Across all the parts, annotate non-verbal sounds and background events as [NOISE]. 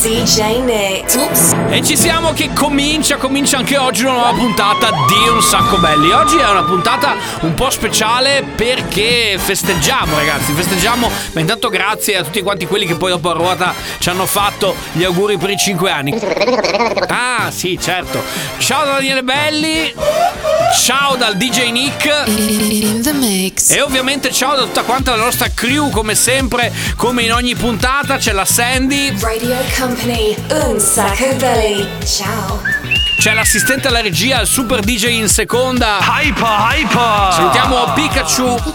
DJ Nick. Oops. E ci siamo che comincia, comincia anche oggi una nuova puntata di Un Sacco Belli. Oggi è una puntata un po' speciale perché festeggiamo ragazzi, festeggiamo, ma intanto grazie a tutti quanti quelli che poi dopo a ruota ci hanno fatto gli auguri per i 5 anni. Ah sì, certo. Ciao da Daniele Belli, ciao dal DJ Nick. In the mix. E ovviamente ciao da tutta quanta la nostra crew, come sempre, come in ogni puntata, c'è la Sandy, Radio Company. Un Sacco Belly. Ciao. c'è l'assistente alla regia, il super DJ in seconda. Hyper, hyper! Salutiamo Pikachu,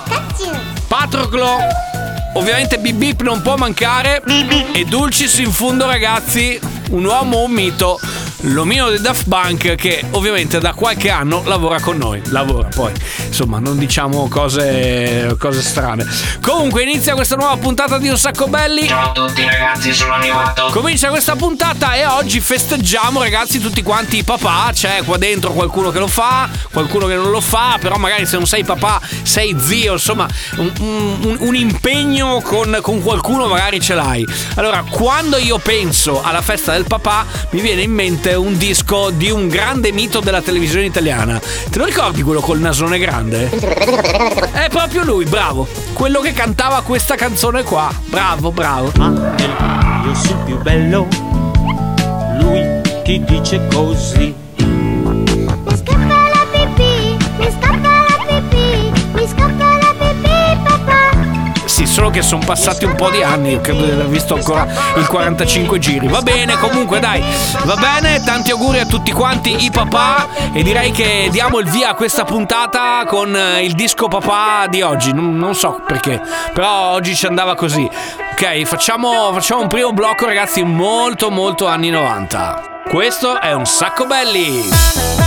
Patroclo, ovviamente Bip Bip non può mancare e Dulcis in fondo ragazzi, un uomo, un mito, l'omino del Daft Punk che ovviamente da qualche anno lavora con noi, lavora poi, insomma non diciamo cose, cose strane. Comunque inizia questa nuova puntata di Un Sacco Belli. Ciao a tutti ragazzi, sono arrivato. Comincia questa puntata e oggi festeggiamo ragazzi tutti quanti i papà, c'è qua dentro qualcuno che lo fa, qualcuno che non lo fa, però magari se non sei papà sei zio, insomma un, un- un impegno con, con qualcuno magari ce l'hai. Allora quando io penso alla festa del papà mi viene in mente un disco di un grande mito della televisione italiana. Te lo ricordi quello col nasone grande? È proprio lui, bravo. Quello che cantava questa canzone qua. Bravo, bravo. Io sul più bello, lui ti dice così. Sì, solo che sono passati un po' di anni, io credo di aver visto ancora il 45 giri. Va bene, comunque dai, va bene, tanti auguri a tutti quanti i papà e direi che diamo il via a questa puntata con eh, il disco papà di oggi. Non, non so perché, però oggi ci andava così. Ok, facciamo, facciamo un primo blocco ragazzi molto molto anni 90. Questo è un sacco belli.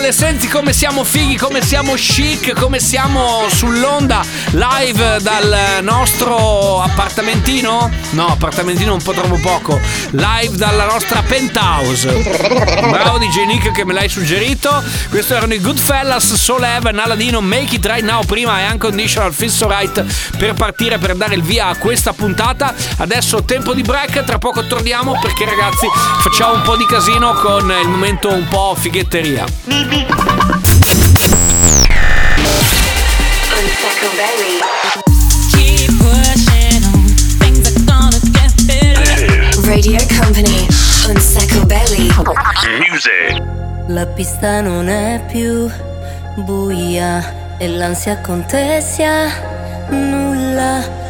Regole, senti come siamo fighi, come siamo chic, come siamo sull'onda live dal nostro appartamentino? No, appartamentino un po' troppo poco. Live dalla nostra penthouse. Bravo DJ Nick che me l'hai suggerito. Questi erano i Goodfellas, Soul Heaven, Aladino, Make It Right Now prima e Unconditional Feel So Right per partire per dare il via a questa puntata. Adesso tempo di break, tra poco torniamo perché ragazzi facciamo un po' di casino con il momento un po' fighetteria. La pista non è più buia e l'ansia contessa nulla.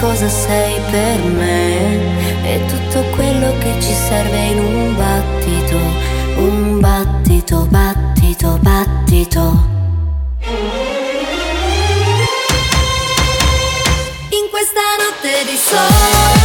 cosa sei per me. E tutto quello che ci serve in un battito, un battito, battito, battito. In questa notte di sole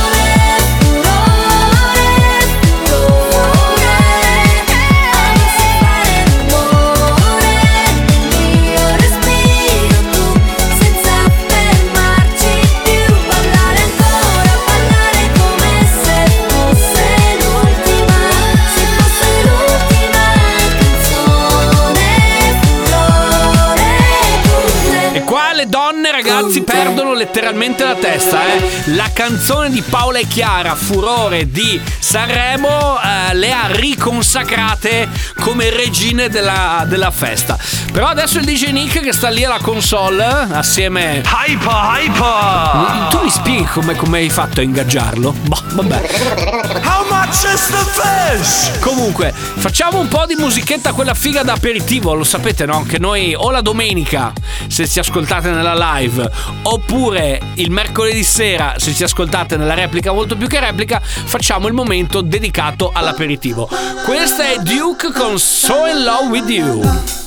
letteralmente la testa, eh. La canzone di Paola e Chiara, Furore di Sanremo, eh, le ha riconsacrate come regine della, della festa. Però adesso il DJ Nick che sta lì alla console, assieme... Hyper, hyper! Tu mi spieghi come, come hai fatto a ingaggiarlo? Boh, vabbè. How much is the fish? Comunque, facciamo un po' di musichetta quella figa da aperitivo, lo sapete no? Che noi o la domenica, se ci ascoltate nella live, oppure il mercoledì sera, se ci ascoltate nella replica molto più che replica, facciamo il momento dedicato all'aperitivo. Questa è Duke con So In Love With You.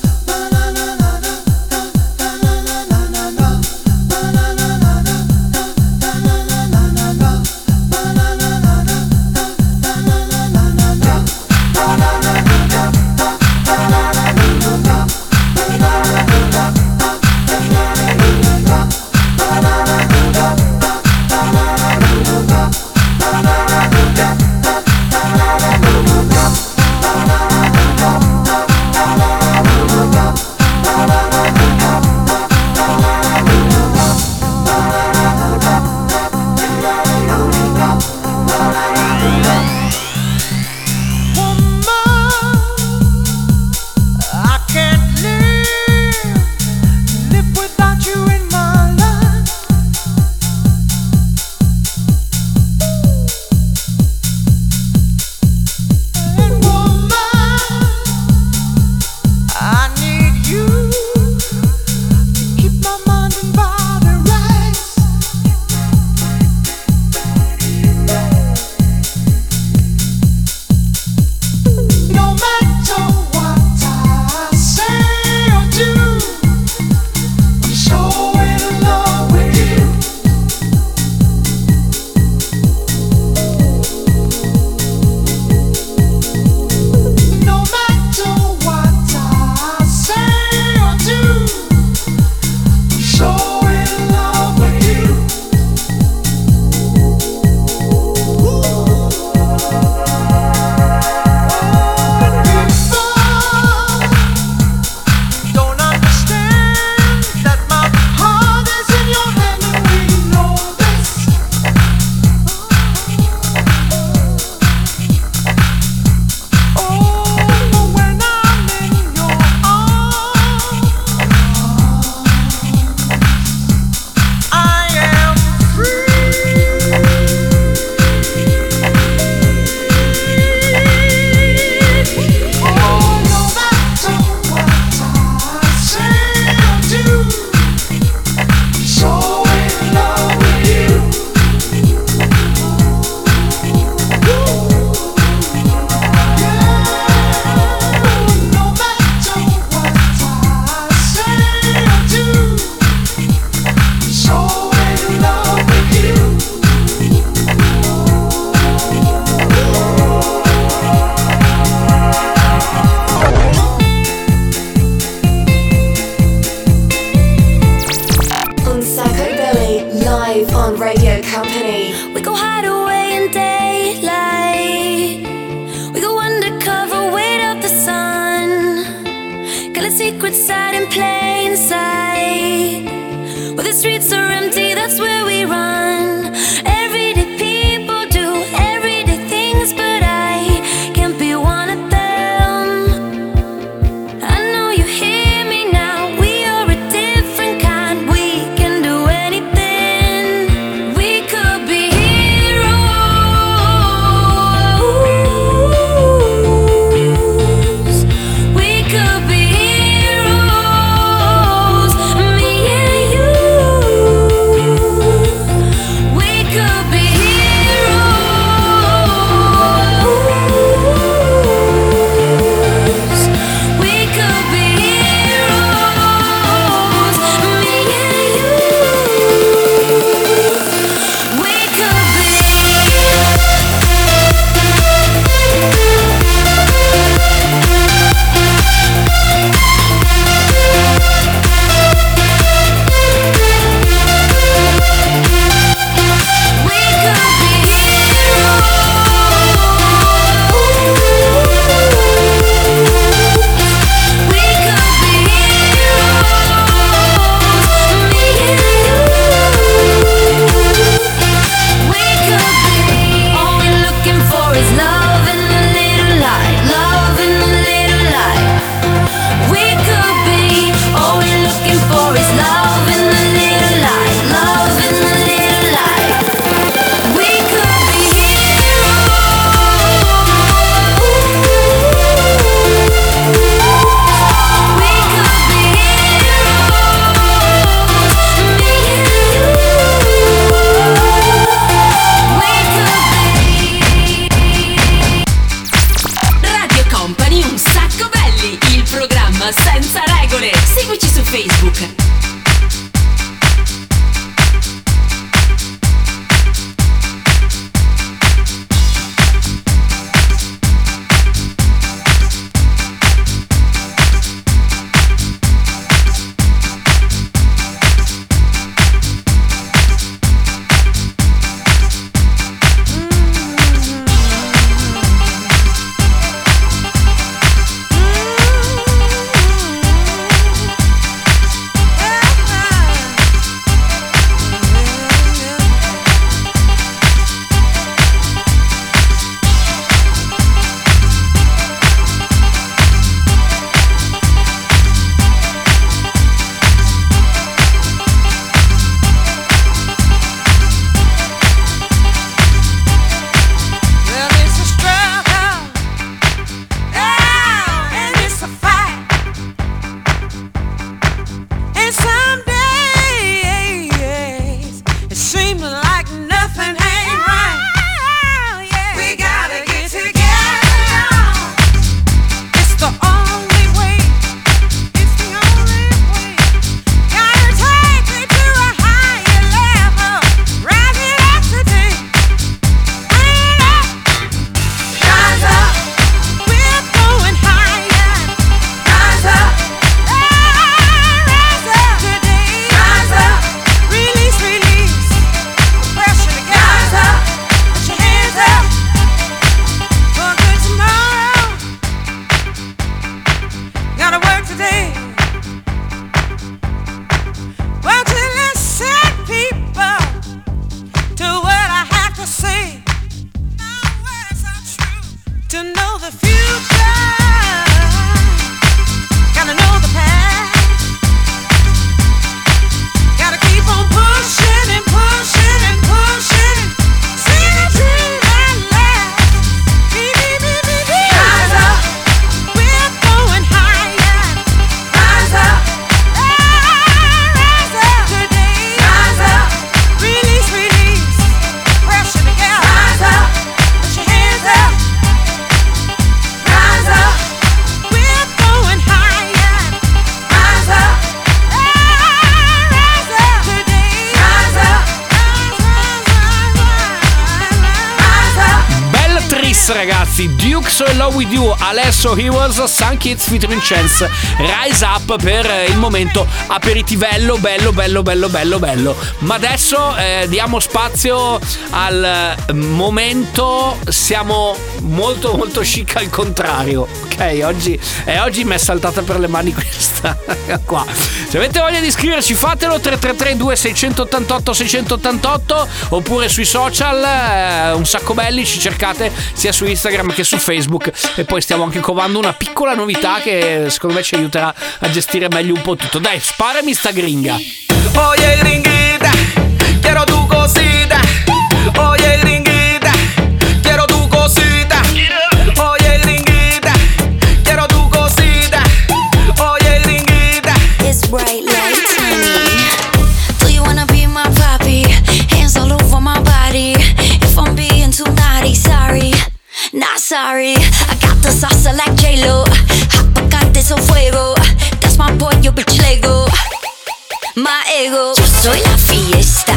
Duke So In Love With You, Alesso Heroes, Sun Kids featuring Chance, Rise Up per il momento aperitivello, bello, bello, bello, bello, bello. Ma adesso eh, diamo spazio al momento, siamo molto molto chic al contrario. Ok, oggi, eh, oggi mi è saltata per le mani [LAUGHS] questa qua. Se avete voglia di iscriverci fatelo 333 2688 688 oppure sui social eh, un sacco belli ci cercate sia su Instagram che su Facebook e poi stiamo anche covando una piccola novità che secondo me ci aiuterà a gestire meglio un po' tutto. Dai, sparami sta gringa. Oye, gringuita, quiero tu cosita. Oye, gringuita, quiero tu cosita. Oye, gringuita, quiero tu cosita. Oye, gringuita. It's bright lights, honey. Do you wanna be my puppy? Hands all over my body. If I'm being too naughty, sorry. Not sorry. I got the salsa like J-Lo. Fuego. My boy, you bitch Lego. My ego. Yo soy la fiesta.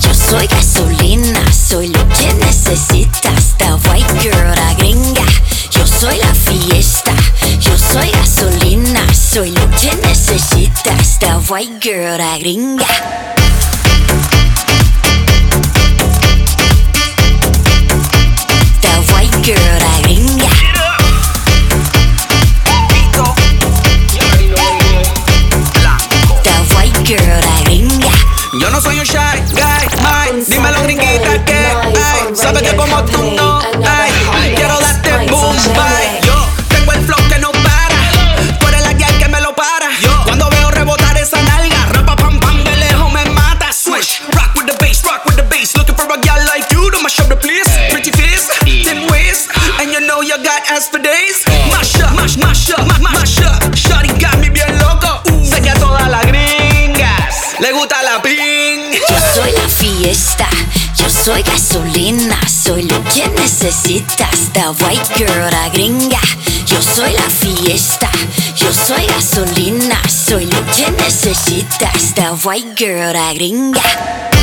Yo soy gasolina. Soy lo que necesitas. The white girl, la gringa. Yo soy la fiesta. Yo soy gasolina. Soy lo que necesitas. The white girl, la gringa. Girl, la gringa. Girl. Yo no soy un shy guy, my. Dímelo, gringuita, que hay. Sabes que como tú no soy gasolina, soy lo que necesitas, the white girl, la gringa. Yo soy la fiesta, yo soy gasolina, soy lo que necesitas, the white girl, la gringa.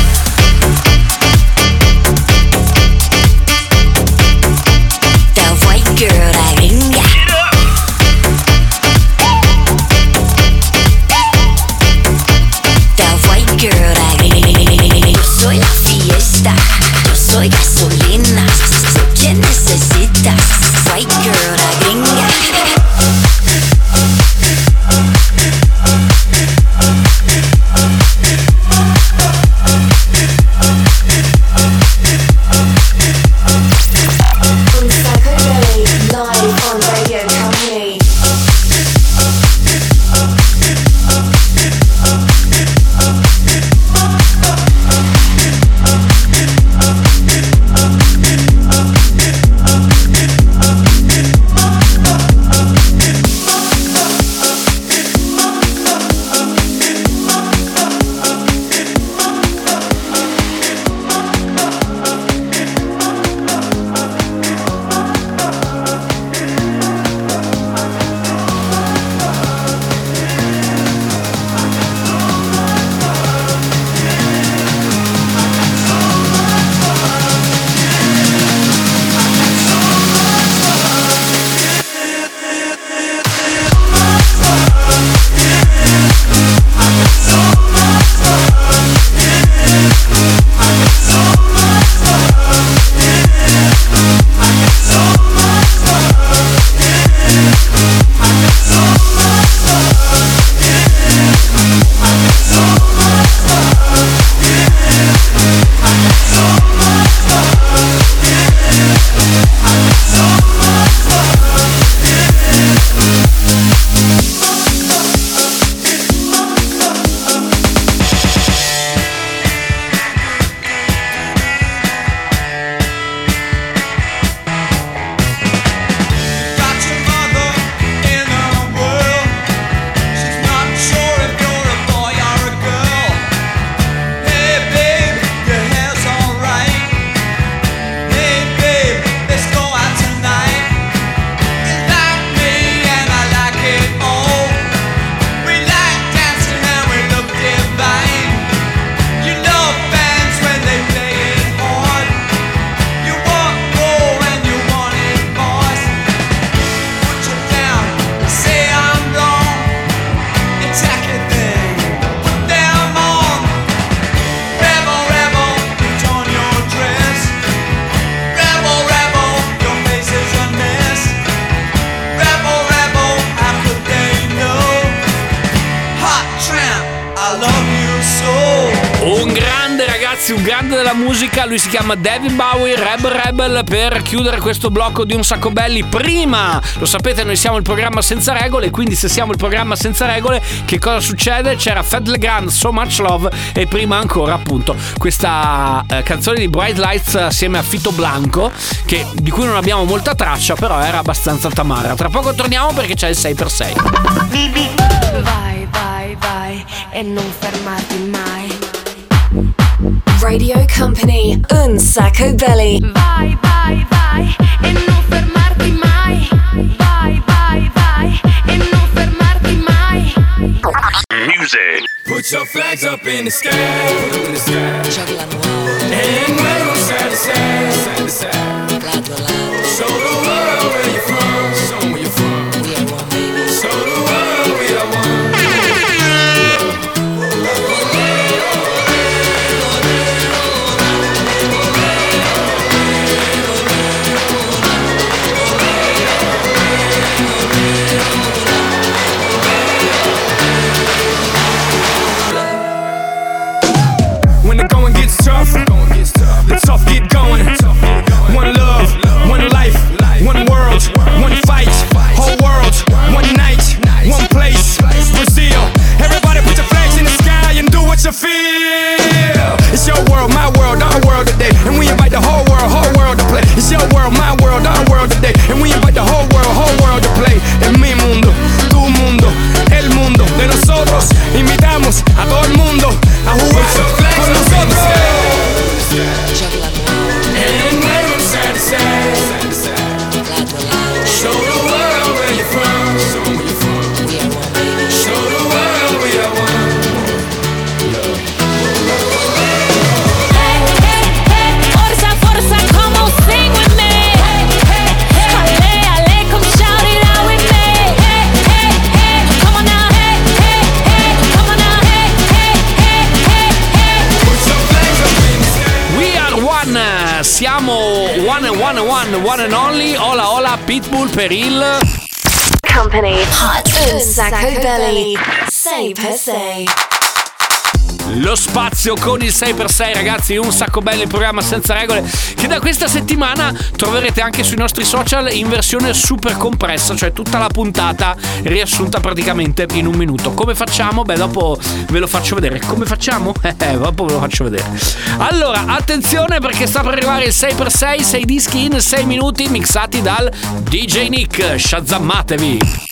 Musica, lui si chiama David Bowie, Rebel Rebel, per chiudere questo blocco di un sacco belli. Prima, lo sapete, noi siamo il programma senza regole, quindi se siamo il programma senza regole, che cosa succede? C'era Fed Legrand, So Much Love e prima ancora appunto questa eh, canzone di Bright Lights assieme a Fito Blanco, che, di cui non abbiamo molta traccia, però era abbastanza tamara. Tra poco torniamo perché c'è il 6x6. Vai, vai, vai e non fermarti mai. Radio Company, un sacco belli. Vai, vai, vai e non fermarti mai. Vai, vai, vai e non fermarti mai. Music. Put your flags up in the sky, put 'em in the sky. And wave 'em side to side, side to side. Sacco belli. Sei per sei. Lo spazio con il 6x6 ragazzi, un sacco bello il programma senza regole che da questa settimana troverete anche sui nostri social in versione super compressa, cioè tutta la puntata riassunta praticamente in un minuto. Come facciamo? Beh, dopo ve lo faccio vedere. Come facciamo? [LAUGHS] Eh, dopo ve lo faccio vedere. Allora, attenzione perché sta per arrivare il 6x6, 6 dischi in 6 minuti mixati dal DJ Nick. Shazammatevi!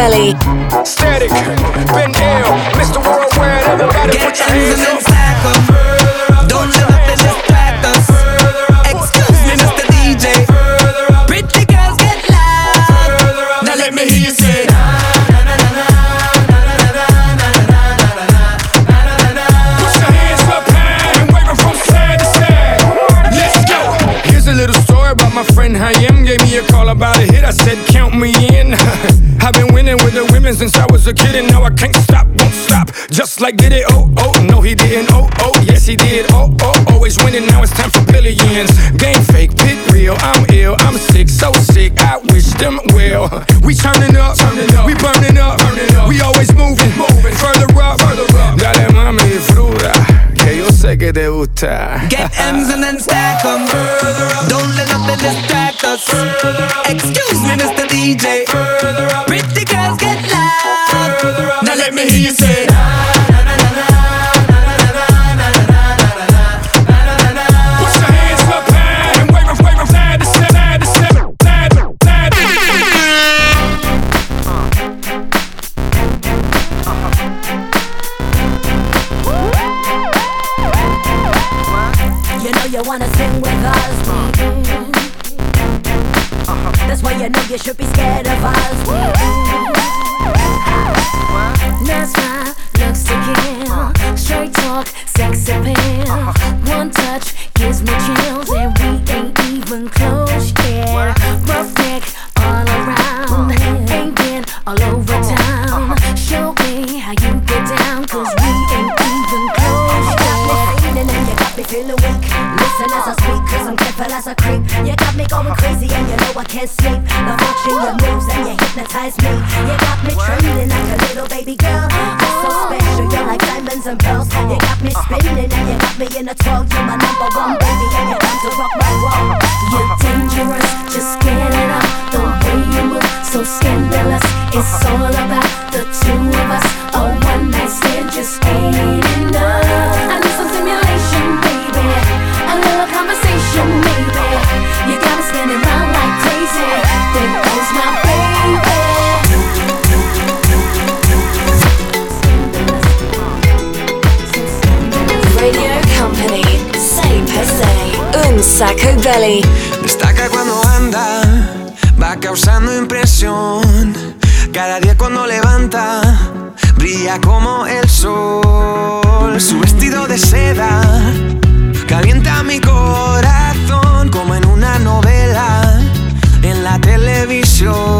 Kelly. Static, Ben Ill, Mr. Worldwide, everybody Get put your hands up. a kid and now I can't stop, won't stop. Just like did it, oh, oh, no, he didn't, oh, oh, yes, he did, oh, oh, always winning, now it's time for billions. Game fake, pit real, I'm ill, I'm sick, so sick, I wish them well. We turning up, turning up, we burning up, burning up. we always moving, moving, further up, further up. Dale mami, fruta, que yo sé que te gusta. dice Destaca cuando anda, va causando impresión. Cada día cuando levanta, brilla como el sol. Su vestido de seda calienta mi corazón como en una novela en la televisión.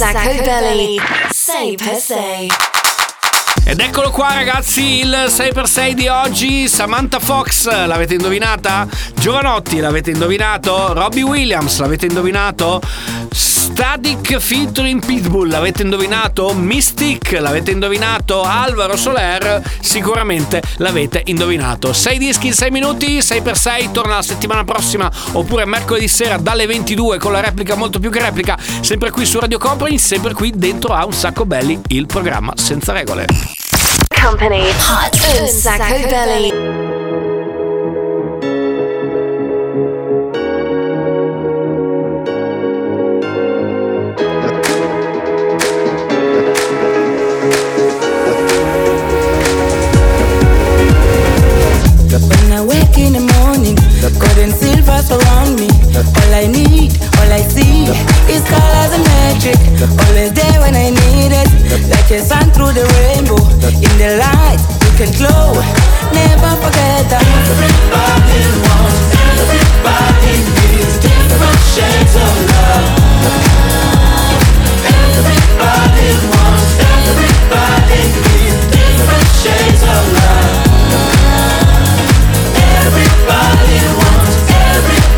sacco belli, sei per sei. Ed eccolo qua ragazzi, il 6x6 di oggi, Samantha Fox, l'avete indovinata? Giovanotti, l'avete indovinato? Robbie Williams, l'avete indovinato? Static featuring Pitbull, l'avete indovinato? Mystic, l'avete indovinato? Alvaro Soler, sicuramente l'avete indovinato. 6 dischi in 6 minuti, 6x6, torna la settimana prossima oppure mercoledì sera dalle 22 con la replica molto più che replica, sempre qui su Radio Company, sempre qui dentro a un sacco belli, il programma senza regole. Company Hot un sacco belli. Silver surround me. All I need, all I see is colors and magic. Always there when I need it, like a sun through the rainbow. In the light, you can glow. Never forget that. Everybody wants, everybody needs different shades of love. Everybody wants, everybody needs different shades of love. Everybody wants,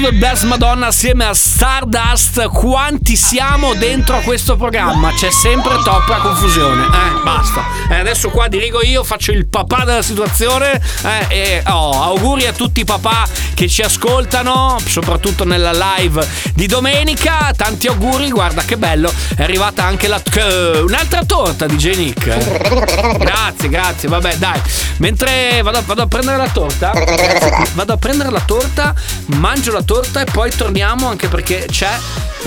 ascoltato The Best Madonna assieme a Stardust. Quanti siamo dentro a questo programma? C'è sempre troppa confusione. Eh, basta. Eh, adesso qua dirigo io, faccio il papà della situazione. Eh, e oh, auguri a tutti i papà che ci ascoltano, soprattutto nella live di domenica. Tanti auguri, guarda che bello. È arrivata anche la eh, un'altra torta di. Nick. Grazie, grazie. Vabbè, dai. Mentre vado, vado a prendere la torta, vado a prendere la torta, mangio la torta e poi torniamo anche perché c'è.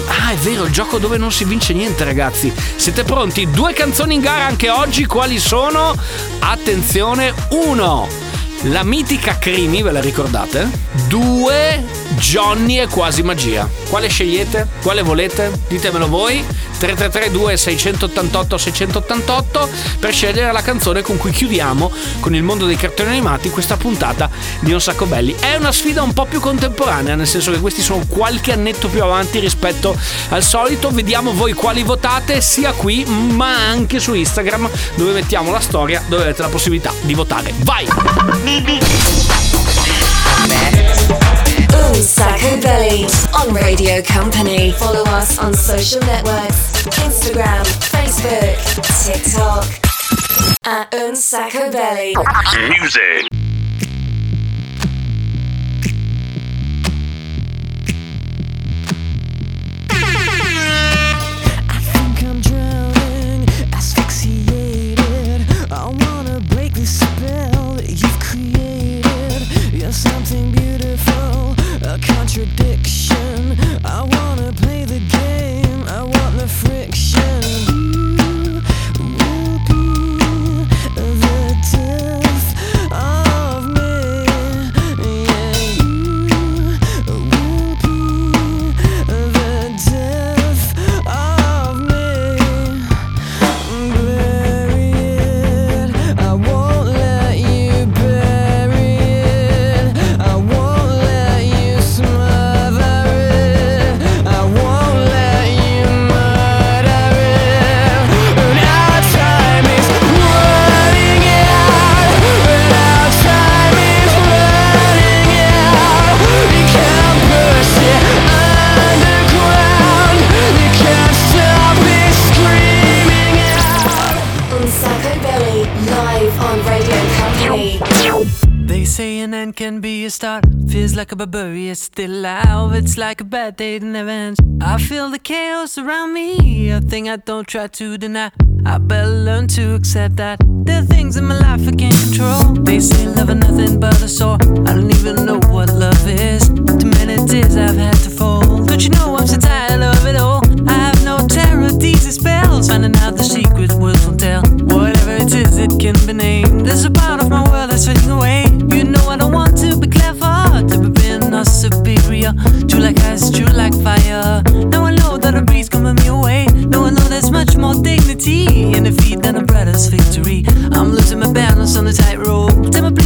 Ah, è vero, il gioco dove non si vince niente, ragazzi. Siete pronti? Due canzoni in gara anche oggi. Quali sono? Attenzione, uno. La mitica Crimi, ve la ricordate? Due Johnny e quasi magia. Quale scegliete? Quale volete? Ditemelo voi. 3332 688 688 per scegliere la canzone con cui chiudiamo con il mondo dei cartoni animati questa puntata di Un sacco belli. È una sfida un po' più contemporanea, nel senso che questi sono qualche annetto più avanti rispetto al solito. Vediamo voi quali votate sia qui ma anche su Instagram dove mettiamo la storia dove avete la possibilità di votare. Vai! Un Sacco Belly on Radio Company. Follow us on social networks Instagram, Facebook, TikTok. At Un Sacco Belly. Music. think I'm drowning, asphyxiated. I wanna break the spell that you've created. You're something beautiful, a contradiction. I wanna play the game, I want the friction. Alive. It's like a bad day never ends. I feel the chaos around me, a thing I don't try to deny. I better learn to accept that there are things in my life I can't control. They say love is nothing but a sore. I don't even know what love is. Too many tears I've had to fold. Don't you know I'm so tired of it all? I have no terror these spells. Finding out the secret words won't tell. Whatever it is, it can be named. There's a part of my world that's fading away. You know I don't want to be clever, to be superior. True like ice, true like fire. Now I know that a breeze coming me away. Now I know there's much more dignity in defeat than a brother's victory. I'm losing my balance on the tightrope. Tell me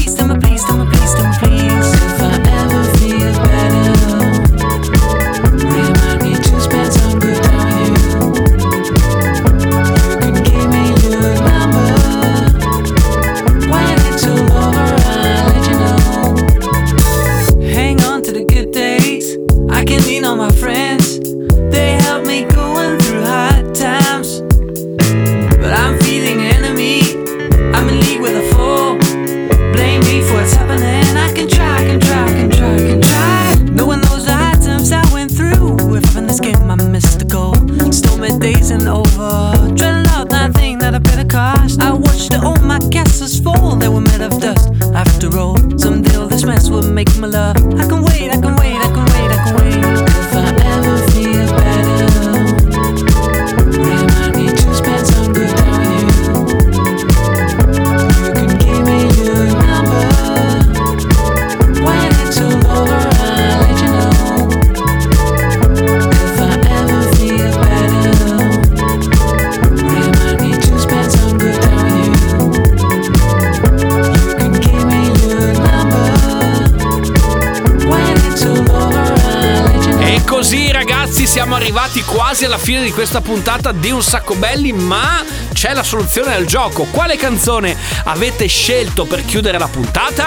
soluzione al gioco. Quale canzone avete scelto per chiudere la puntata?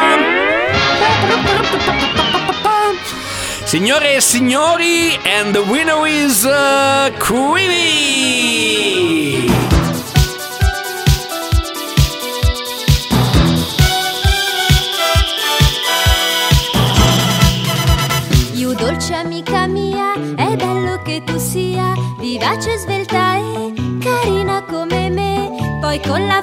Signore e signori, and the winner is uh, Creamy! Con la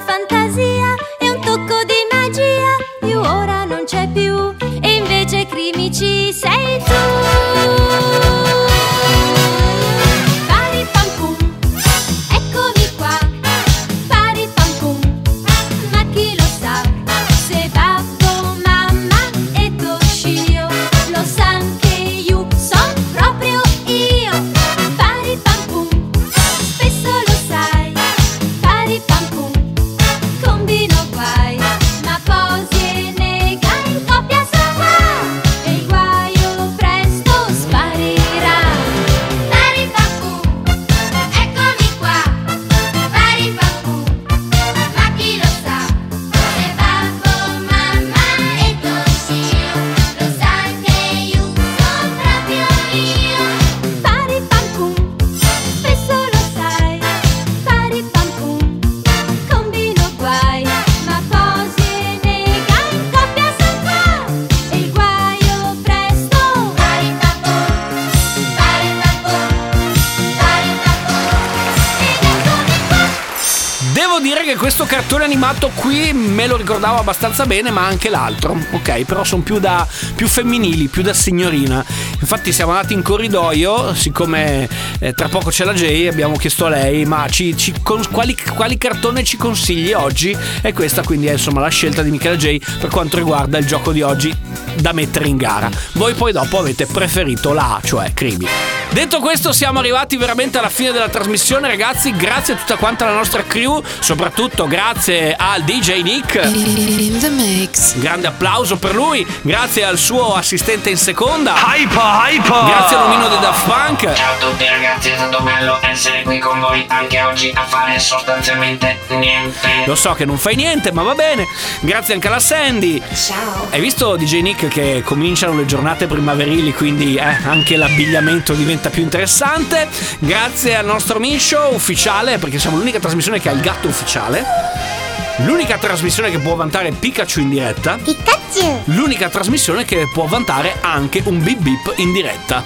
me lo ricordavo abbastanza bene, ma anche l'altro. Ok, però sono più da più femminili, più da signorina. Infatti siamo andati in corridoio, siccome eh, tra poco c'è la Jay, abbiamo chiesto a lei, ma ci, ci con- quali, quali cartone ci consigli oggi? E questa quindi è insomma la scelta di Michela J per quanto riguarda il gioco di oggi da mettere in gara. Voi poi dopo avete preferito la A, cioè Crimi. Detto questo, siamo arrivati veramente alla fine della trasmissione, ragazzi. Grazie a tutta quanta la nostra crew, soprattutto grazie al DJ Nick. In the mix. Grande applauso per lui, grazie al suo assistente in seconda. Hyper, hyper. Grazie all'omino di Daft Punk. Ciao a tutti ragazzi, è stato bello essere qui con voi anche oggi a fare sostanzialmente niente. Lo so che non fai niente, ma va bene. Grazie anche alla Sandy. Ciao. Hai visto DJ Nick che cominciano le giornate primaverili, quindi eh, anche l'abbigliamento diventa più interessante. Grazie al nostro Misho ufficiale, perché siamo l'unica trasmissione che ha il gatto ufficiale. L'unica trasmissione che può vantare Pikachu in diretta. Pikachu! L'unica trasmissione che può vantare anche un bip bip in diretta.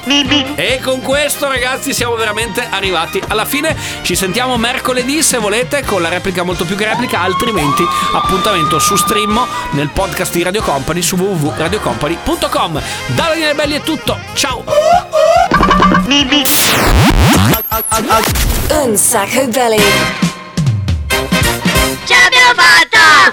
E con questo, ragazzi, siamo veramente arrivati alla fine. Ci sentiamo mercoledì se volete, con la replica molto più che replica. Altrimenti, appuntamento su stream nel podcast di Radio Company su www.radiocompany.com. Da Daniele Belli è tutto. Ciao! Un sacco belly. Zapata!